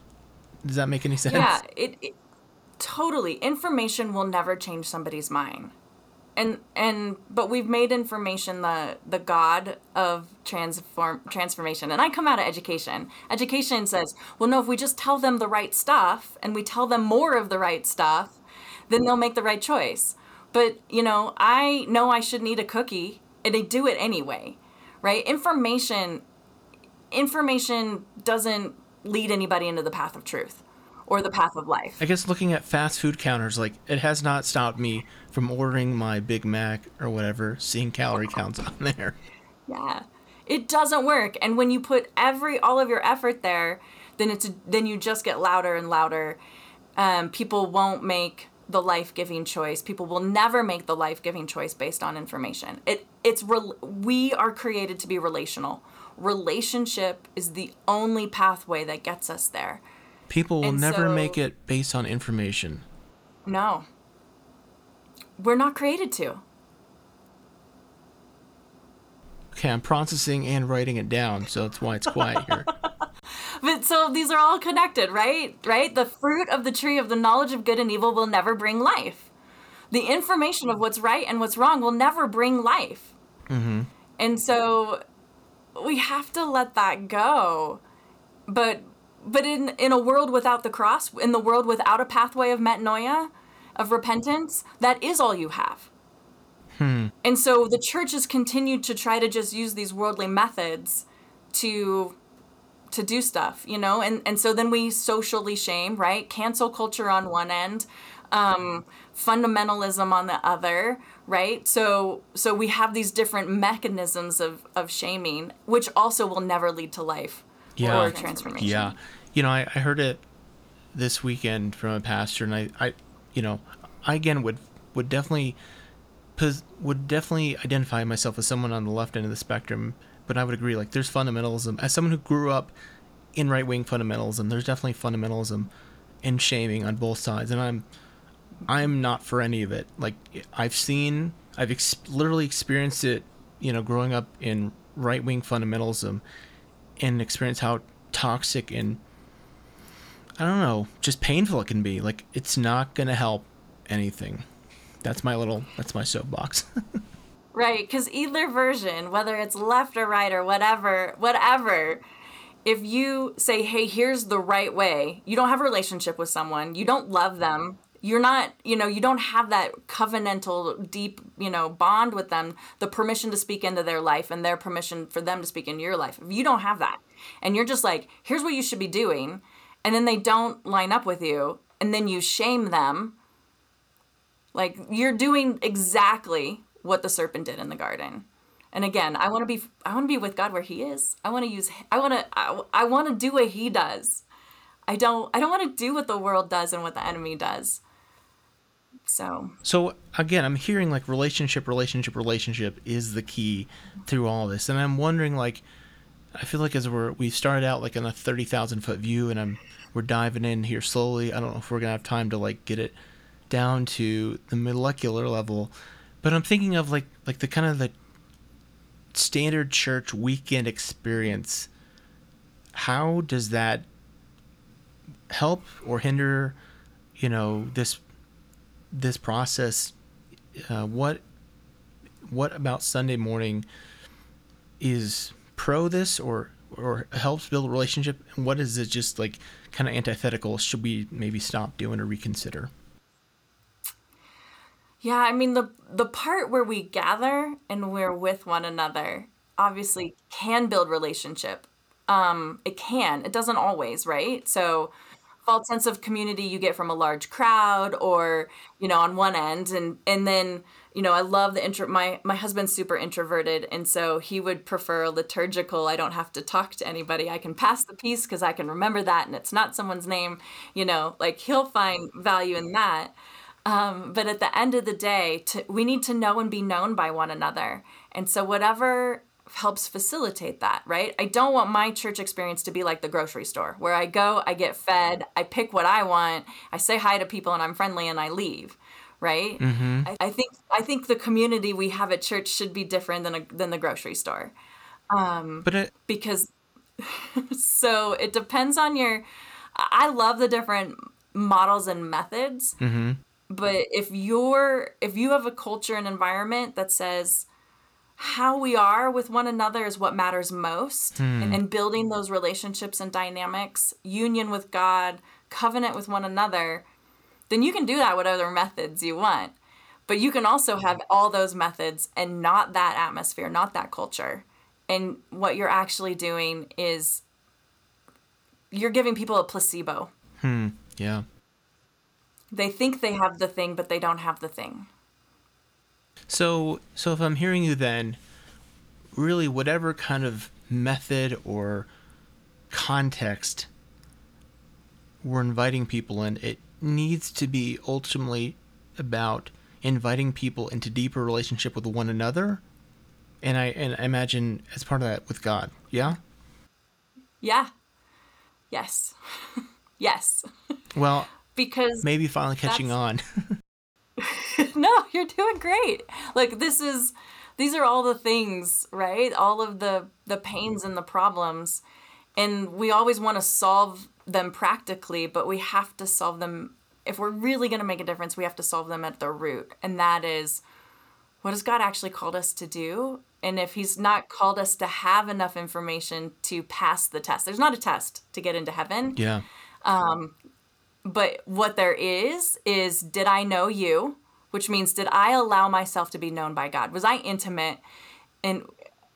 Does that make any sense? Yeah, it, it totally. Information will never change somebody's mind and and but we've made information the the god of transform transformation and i come out of education education says well no if we just tell them the right stuff and we tell them more of the right stuff then they'll make the right choice but you know i know i shouldn't eat a cookie and they do it anyway right information information doesn't lead anybody into the path of truth or the path of life. I guess looking at fast food counters, like it has not stopped me from ordering my Big Mac or whatever, seeing calorie <laughs> counts on there. Yeah. It doesn't work. And when you put every all of your effort there, then it's then you just get louder and louder. Um, people won't make the life-giving choice. People will never make the life-giving choice based on information. It it's re- we are created to be relational. Relationship is the only pathway that gets us there. People will and never so, make it based on information. No. We're not created to. Okay, I'm processing and writing it down, so that's why it's quiet here. <laughs> but so these are all connected, right? Right? The fruit of the tree of the knowledge of good and evil will never bring life. The information of what's right and what's wrong will never bring life. Mm-hmm. And so we have to let that go. But but in in a world without the cross, in the world without a pathway of metanoia, of repentance, that is all you have. Hmm. And so the church has continued to try to just use these worldly methods to to do stuff, you know, and and so then we socially shame, right? Cancel culture on one end, um, fundamentalism on the other, right? So so we have these different mechanisms of of shaming, which also will never lead to life yeah. or transformation. Yeah. You know, I, I heard it this weekend from a pastor, and I, I, you know, I again would would definitely would definitely identify myself as someone on the left end of the spectrum, but I would agree like there's fundamentalism as someone who grew up in right wing fundamentalism. There's definitely fundamentalism and shaming on both sides, and I'm I'm not for any of it. Like I've seen, I've ex- literally experienced it, you know, growing up in right wing fundamentalism, and experience how toxic and I don't know, just painful it can be. Like it's not gonna help anything. That's my little that's my soapbox. <laughs> right, because either version, whether it's left or right or whatever, whatever, if you say, hey, here's the right way, you don't have a relationship with someone, you don't love them, you're not you know you don't have that covenantal deep you know bond with them the permission to speak into their life and their permission for them to speak into your life if you don't have that. And you're just like here's what you should be doing and then they don't line up with you and then you shame them. Like you're doing exactly what the serpent did in the garden and again i want to be i want to be with god where he is i want to use i want to i, I want to do what he does i don't i don't want to do what the world does and what the enemy does so So again, I'm hearing like relationship, relationship, relationship is the key through all this. And I'm wondering like I feel like as we're we started out like in a thirty thousand foot view and I'm we're diving in here slowly. I don't know if we're gonna have time to like get it down to the molecular level. But I'm thinking of like like the kind of the standard church weekend experience. How does that help or hinder, you know, this this process, uh, what what about Sunday morning is pro this or or helps build a relationship, and what is it just like kind of antithetical? Should we maybe stop doing or reconsider? Yeah, I mean the the part where we gather and we're with one another obviously can build relationship. Um, it can. It doesn't always, right? So false sense of community you get from a large crowd or you know on one end and and then you know i love the intro my my husband's super introverted and so he would prefer liturgical i don't have to talk to anybody i can pass the piece because i can remember that and it's not someone's name you know like he'll find value in that um, but at the end of the day to, we need to know and be known by one another and so whatever helps facilitate that, right? I don't want my church experience to be like the grocery store where I go, I get fed, I pick what I want, I say hi to people and I'm friendly and I leave, right? Mm-hmm. I, I, think I think the community we have at church should be different than a, than the grocery store. Um, but it, because <laughs> so it depends on your I love the different models and methods. Mm-hmm. But if you're if you have a culture and environment that says how we are with one another is what matters most hmm. and, and, building those relationships and dynamics union with god covenant with one another then you can do that whatever methods you want. But you can also have all those methods and not that atmosphere not that culture. And what you're actually doing is you're giving people a placebo. Hmm. Yeah they think they have the thing but they don't have the thing so, so if I'm hearing you, then really whatever kind of method or context we're inviting people in, it needs to be ultimately about inviting people into deeper relationship with one another. And I and I imagine as part of that with God. Yeah? Yeah. Yes. <laughs> yes. Well, because maybe finally catching on. <laughs> <laughs> no, you're doing great. Like this is these are all the things, right? All of the the pains and the problems. And we always want to solve them practically, but we have to solve them if we're really going to make a difference, we have to solve them at the root. And that is what has God actually called us to do? And if he's not called us to have enough information to pass the test. There's not a test to get into heaven. Yeah. Um, but what there is is did I know you? Which means did I allow myself to be known by God? Was I intimate in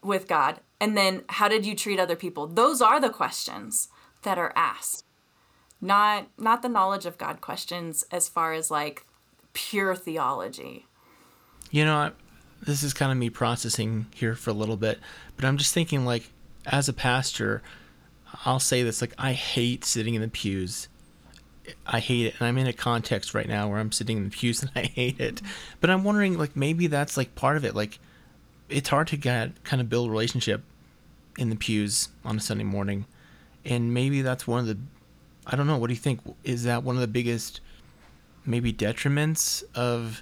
with God? And then how did you treat other people? Those are the questions that are asked. Not not the knowledge of God questions as far as like pure theology. You know, this is kind of me processing here for a little bit, but I'm just thinking like as a pastor, I'll say this like I hate sitting in the pews I hate it. And I'm in a context right now where I'm sitting in the pews and <laughs> I hate it. But I'm wondering, like, maybe that's like part of it. Like, it's hard to get kind of build a relationship in the pews on a Sunday morning. And maybe that's one of the, I don't know, what do you think? Is that one of the biggest, maybe detriments of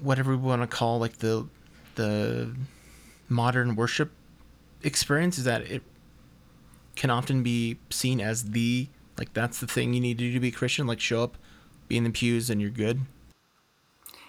whatever we want to call like the, the modern worship experience? Is that it can often be seen as the like that's the thing you need to do to be Christian. Like show up, be in the pews, and you're good.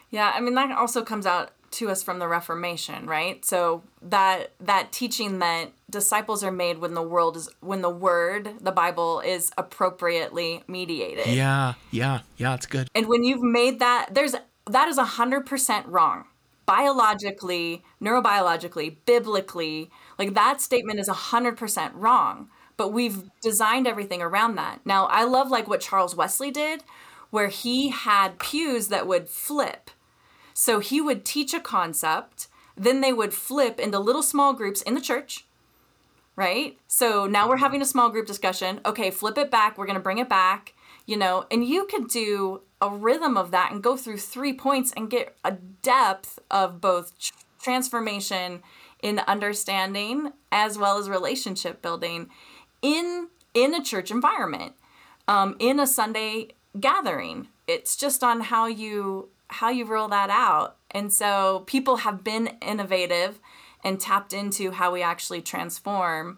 Yeah, I mean that also comes out to us from the Reformation, right? So that that teaching that disciples are made when the world is when the word, the Bible is appropriately mediated. Yeah, yeah, yeah, it's good. And when you've made that, there's that is a hundred percent wrong. Biologically, neurobiologically, biblically, like that statement is a hundred percent wrong but we've designed everything around that. Now, I love like what Charles Wesley did, where he had pews that would flip. So he would teach a concept, then they would flip into little small groups in the church, right? So now we're having a small group discussion. Okay, flip it back. We're going to bring it back, you know, and you could do a rhythm of that and go through three points and get a depth of both transformation in understanding as well as relationship building in in a church environment, um, in a Sunday gathering. It's just on how you how you roll that out. And so people have been innovative and tapped into how we actually transform.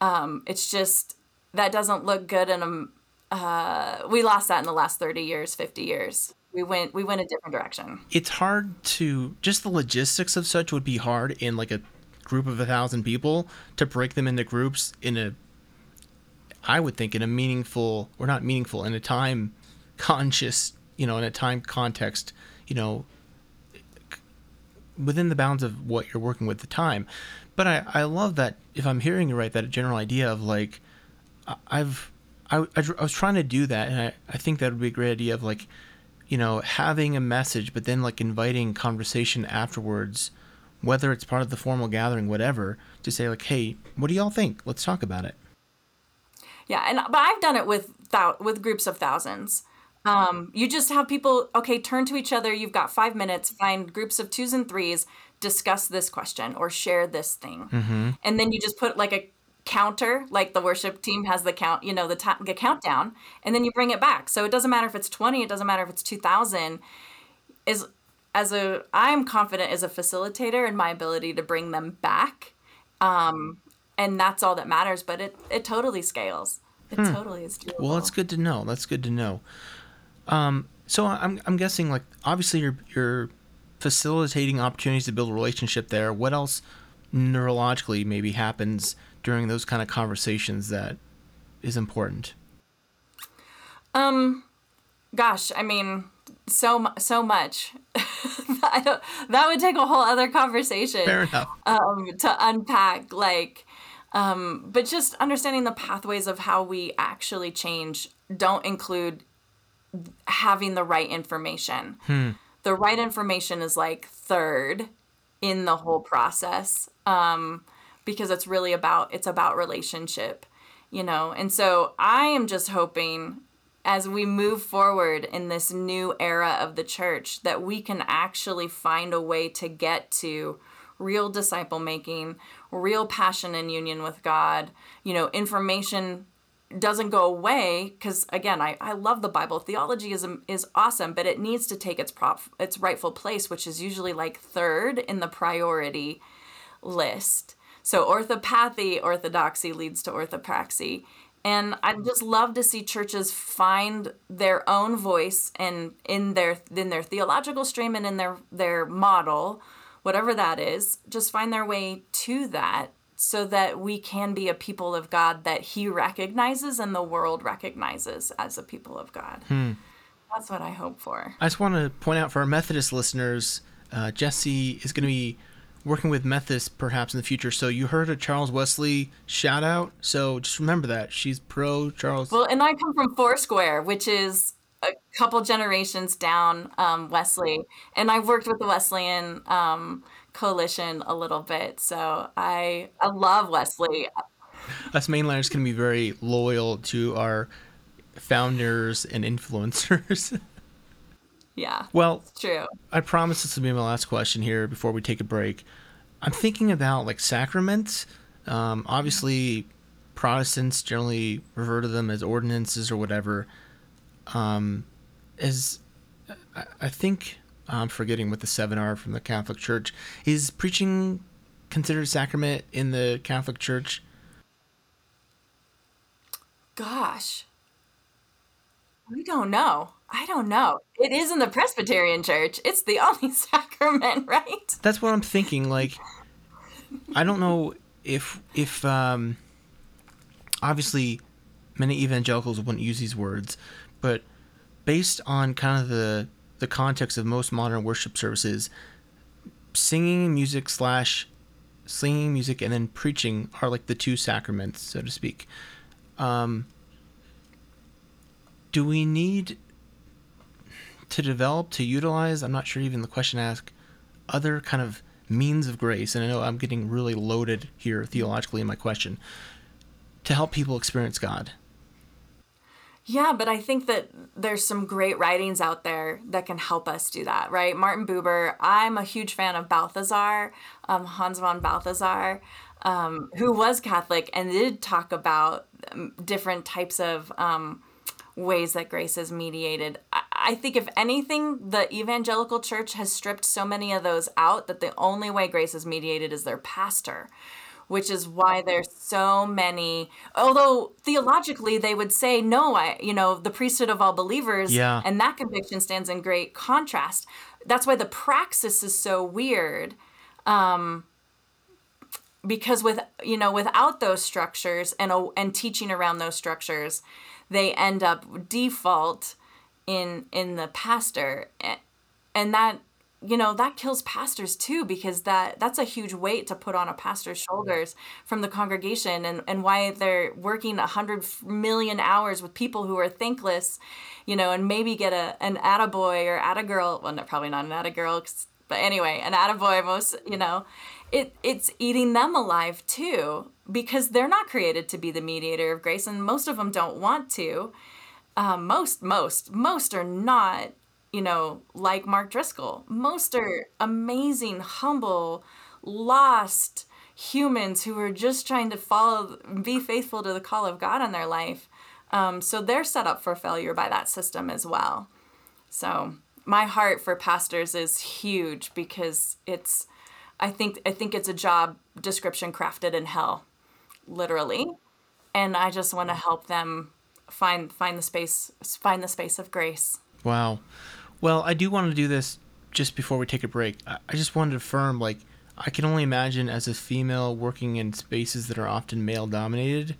Um, it's just that doesn't look good in a uh, we lost that in the last 30 years 50 years we went we went a different direction it's hard to just the logistics of such would be hard in like a group of a thousand people to break them into groups in a I would think in a meaningful or not meaningful in a time conscious, you know, in a time context, you know, within the bounds of what you're working with the time. But I, I love that if I'm hearing you right, that general idea of like I've I, I, I was trying to do that, and I, I think that would be a great idea of like, you know, having a message, but then like inviting conversation afterwards, whether it's part of the formal gathering, whatever, to say like, hey, what do y'all think? Let's talk about it. Yeah, and but I've done it with thou- with groups of thousands. Um, you just have people okay turn to each other. You've got five minutes. Find groups of twos and threes. Discuss this question or share this thing, Mm-hmm. and then you just put like a counter, like the worship team has the count. You know the, ta- the countdown, and then you bring it back. So it doesn't matter if it's twenty. It doesn't matter if it's two thousand. Is as a I'm confident as a facilitator in my ability to bring them back. Um, and that's all that matters, but it it totally scales. It totally is doable. Hmm. Well, that's good to know. That's good to know. Um, so I'm I'm guessing like obviously you're you're facilitating opportunities to build a relationship there. What else neurologically maybe happens during those kind of conversations that is important? um Gosh, I mean, so so much. <laughs> I don't, that would take a whole other conversation. Fair enough. um, to unpack like um, but just understanding the pathways of how we actually change don't include having the right information. The right information is like third in the whole process um, because it's really about it's about relationship you know? And so i am just hoping as we move forward in this new era of the church that we can actually find a way to get to real disciple making real passion and union with god. You know information doesn't go away because again I, I love the bible. Theology is um, is awesome but it needs to take its prop its rightful place which is usually like third in the priority list. So orthopathy orthodoxy leads to orthopraxy. And i'd just love to see churches find their own voice and in their in their theological stream and in their their model whatever that is just find their way to that so that we can be a people of God that He recognizes and the world recognizes as a people of God. That's what I hope for. I just want to point out for our Methodist listeners, uh, Jesse is going to be working with Methodists perhaps in the future. So you heard a Charles Wesley shout out. So just remember that she's pro Charles. Well, and I come from Foursquare, which is a couple generations down um, Wesley, and I've worked with the Wesleyan um, coalition a little bit. So I I love Wesley. Us mainlanders can be very loyal to our founders and influencers. <laughs> Yeah, well, it's true. I promise this will be my last question here before we take a break. I'm thinking about like sacraments. Um, obviously, Protestants generally refer to them as ordinances or whatever. Um, as I, I think I'm forgetting what the seven are from the Catholic Church. Is preaching considered a sacrament in the Catholic Church? Gosh, we don't know. I don't know. It is in the Presbyterian Church. It's the only <laughs> sacrament, right? That's what I'm thinking. Like, I don't know if if um, obviously many evangelicals wouldn't use these words, but based on kind of the the context of most modern worship services, singing music slash singing music and then preaching are like the two sacraments, so to speak. Um, do we need to develop to utilize? I'm not sure even the question asked other kind of means of grace, and I know I'm getting really loaded here theologically in my question, to help people experience God. Yeah, but I think that there's some great writings out there that can help us do that, right? Martin Buber, I'm a huge fan of Balthasar, um, Hans von Balthasar, um, who was Catholic and did talk about um, different types of um, ways that grace is mediated. I, I think, if anything, the evangelical church has stripped so many of those out that the only way grace is mediated is their pastor which is why there's so many although theologically they would say no i you know the priesthood of all believers Yeah. and that conviction stands in great contrast that's why the praxis is so weird um because with you know without those structures and and teaching around those structures they end up default in in the pastor and that you know that kills pastors too because that that's a huge weight to put on a pastor's shoulders from the congregation and and why they're working a hundred million hours with people who are thankless you know and maybe get a an attaboy or attagirl well no, probably not an attagirl but anyway an attaboy most you know it it's eating them alive too because they're not created to be the mediator of grace and most of them don't want to. Um, most most most are not you know, like Mark Driscoll. Most are amazing, humble, lost humans who are just trying to follow, be faithful to the call of God in their life. Um, so they're set up for failure by that system as well. So my heart for pastors is huge because it's, I think, I think it's a job description crafted in hell, literally, and I just want to help them find find the space, find the space of grace. Wow. Well, I do want to do this just before we take a break. I just wanted to affirm, like, I can only imagine as a female working in spaces that are often male dominated,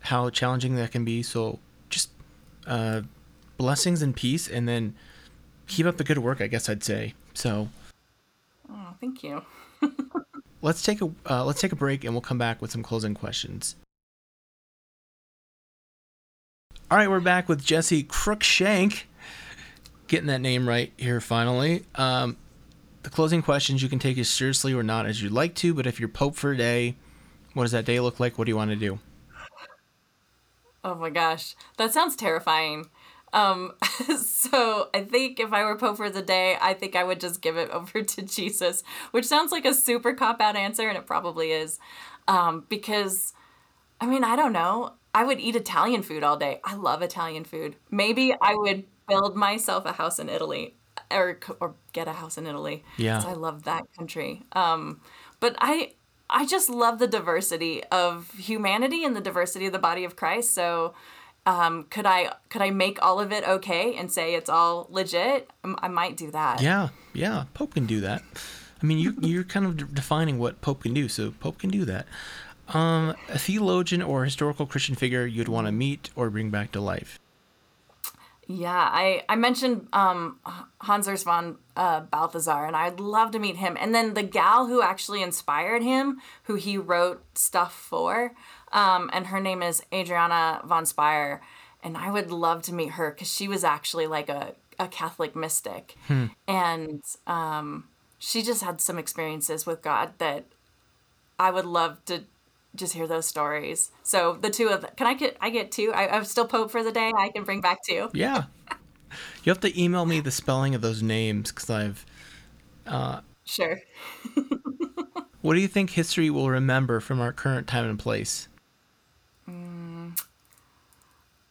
how challenging that can be. So, just uh, blessings and peace, and then keep up the good work. I guess I'd say. So. Oh, thank you. <laughs> let's take a uh, let's take a break, and we'll come back with some closing questions. All right, we're back with Jesse Cruickshank getting that name right here finally. Um, the closing questions you can take as seriously or not as you'd like to, but if you're Pope for a day, what does that day look like? What do you want to do? Oh my gosh, that sounds terrifying. Um, <laughs> so I think if I were Pope for the day, I think I would just give it <laughs> over to Jesus, which sounds like a super cop out answer, and it probably is. Um, because, I mean, I don't know. I would eat Italian food all day. I love Italian food. Maybe I would build myself a house in Italy or or get a house in Italy. Yeah. I love that country. Um, but I I just love the diversity of humanity and the diversity of the body of Christ. So um, could I could I make all of it okay and say it's all legit? Um, I might do that. Yeah, yeah. Pope can do that. I mean, you <laughs> you're kind of defining what Pope can do, so Pope can do that. Um, a theologian or historical Christian figure you'd want to meet or bring back to life. Yeah, I, I mentioned um, Hans Urs von uh, Balthasar, and I'd love to meet him. And then the gal who actually inspired him, who he wrote stuff for, um, and her name is Adriana von Speyr. And I would love to meet her because she was actually like a, a Catholic mystic. Hmm. And um, she just had some experiences with God that I would love to just hear those stories. So the two of them, can I get I get two? I, I'm still Pope for the day. I can bring back two. Yeah, you have to email me the spelling of those names because I've. Uh, sure. <laughs> what do you think history will remember from our current time and place? Mm,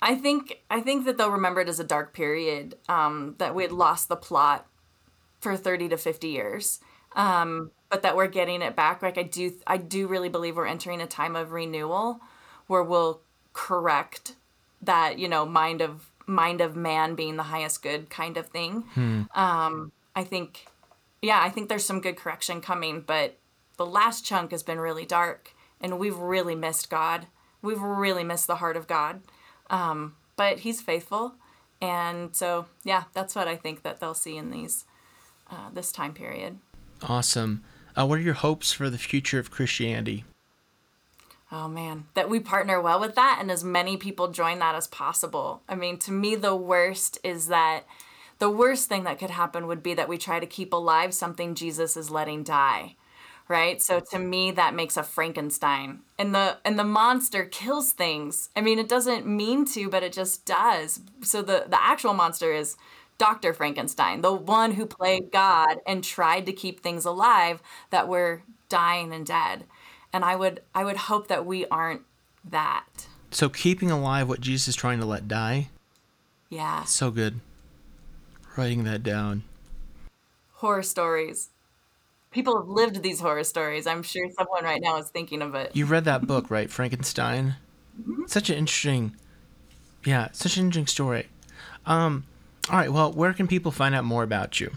I think I think that they'll remember it as a dark period. Um, that we had lost the plot for thirty to fifty years. Um, but that we're getting it back. Like I do, I do really believe we're entering a time of renewal, where we'll correct that you know mind of mind of man being the highest good kind of thing. Hmm. Um, I think, yeah, I think there's some good correction coming, but the last chunk has been really dark, and we've really missed God. We've really missed the heart of God, um, but He's faithful, and so yeah, that's what I think that they'll see in these uh, this time period. Awesome. Uh, what are your hopes for the future of Christianity? Oh man, that we partner well with that and as many people join that as possible. I mean, to me, the worst is that the worst thing that could happen would be that we try to keep alive something Jesus is letting die. Right? So to me that makes a Frankenstein. And the and the monster kills things. I mean, it doesn't mean to, but it just does. So the the actual monster is Dr. Frankenstein, the one who played God and tried to keep things alive that were dying and dead. And I would I would hope that we aren't that. So keeping alive what Jesus is trying to let die? Yeah. So good. Writing that down. Horror stories. People have lived these horror stories. I'm sure someone right now is thinking of it. You read that book, right? Frankenstein? Mm-hmm. Such an interesting Yeah, such an interesting story. Um all right. Well, where can people find out more about you?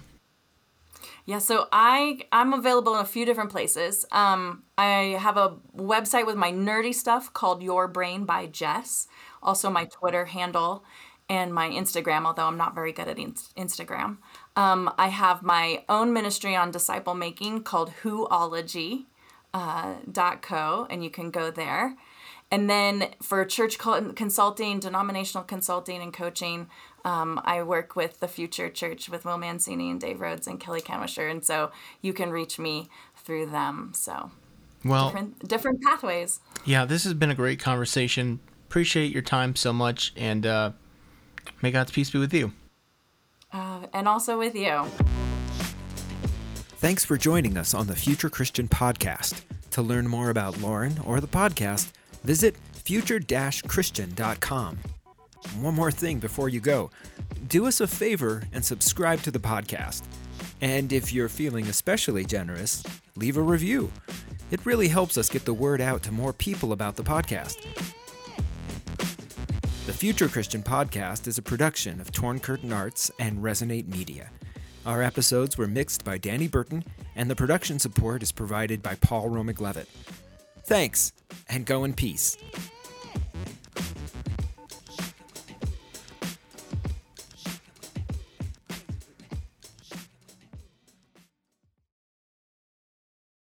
Yeah, so I I'm available in a few different places. Um, I have a website with my nerdy stuff called Your Brain by Jess. Also, my Twitter handle, and my Instagram, although I'm not very good at in- Instagram. Um, I have my own ministry on disciple making called Whoology uh, .co, and you can go there. And then for church consulting, denominational consulting, and coaching, um, I work with the Future Church with Will Mancini and Dave Rhodes and Kelly Camisher, and so you can reach me through them. So, well, different, different pathways. Yeah, this has been a great conversation. Appreciate your time so much, and uh, may God's peace be with you. Uh, and also with you. Thanks for joining us on the Future Christian Podcast. To learn more about Lauren or the podcast, visit future-christian.com. One more thing before you go do us a favor and subscribe to the podcast. And if you're feeling especially generous, leave a review. It really helps us get the word out to more people about the podcast. The Future Christian Podcast is a production of Torn Curtain Arts and Resonate Media. Our episodes were mixed by Danny Burton, and the production support is provided by Paul Romig Levitt. Thanks, and go in peace.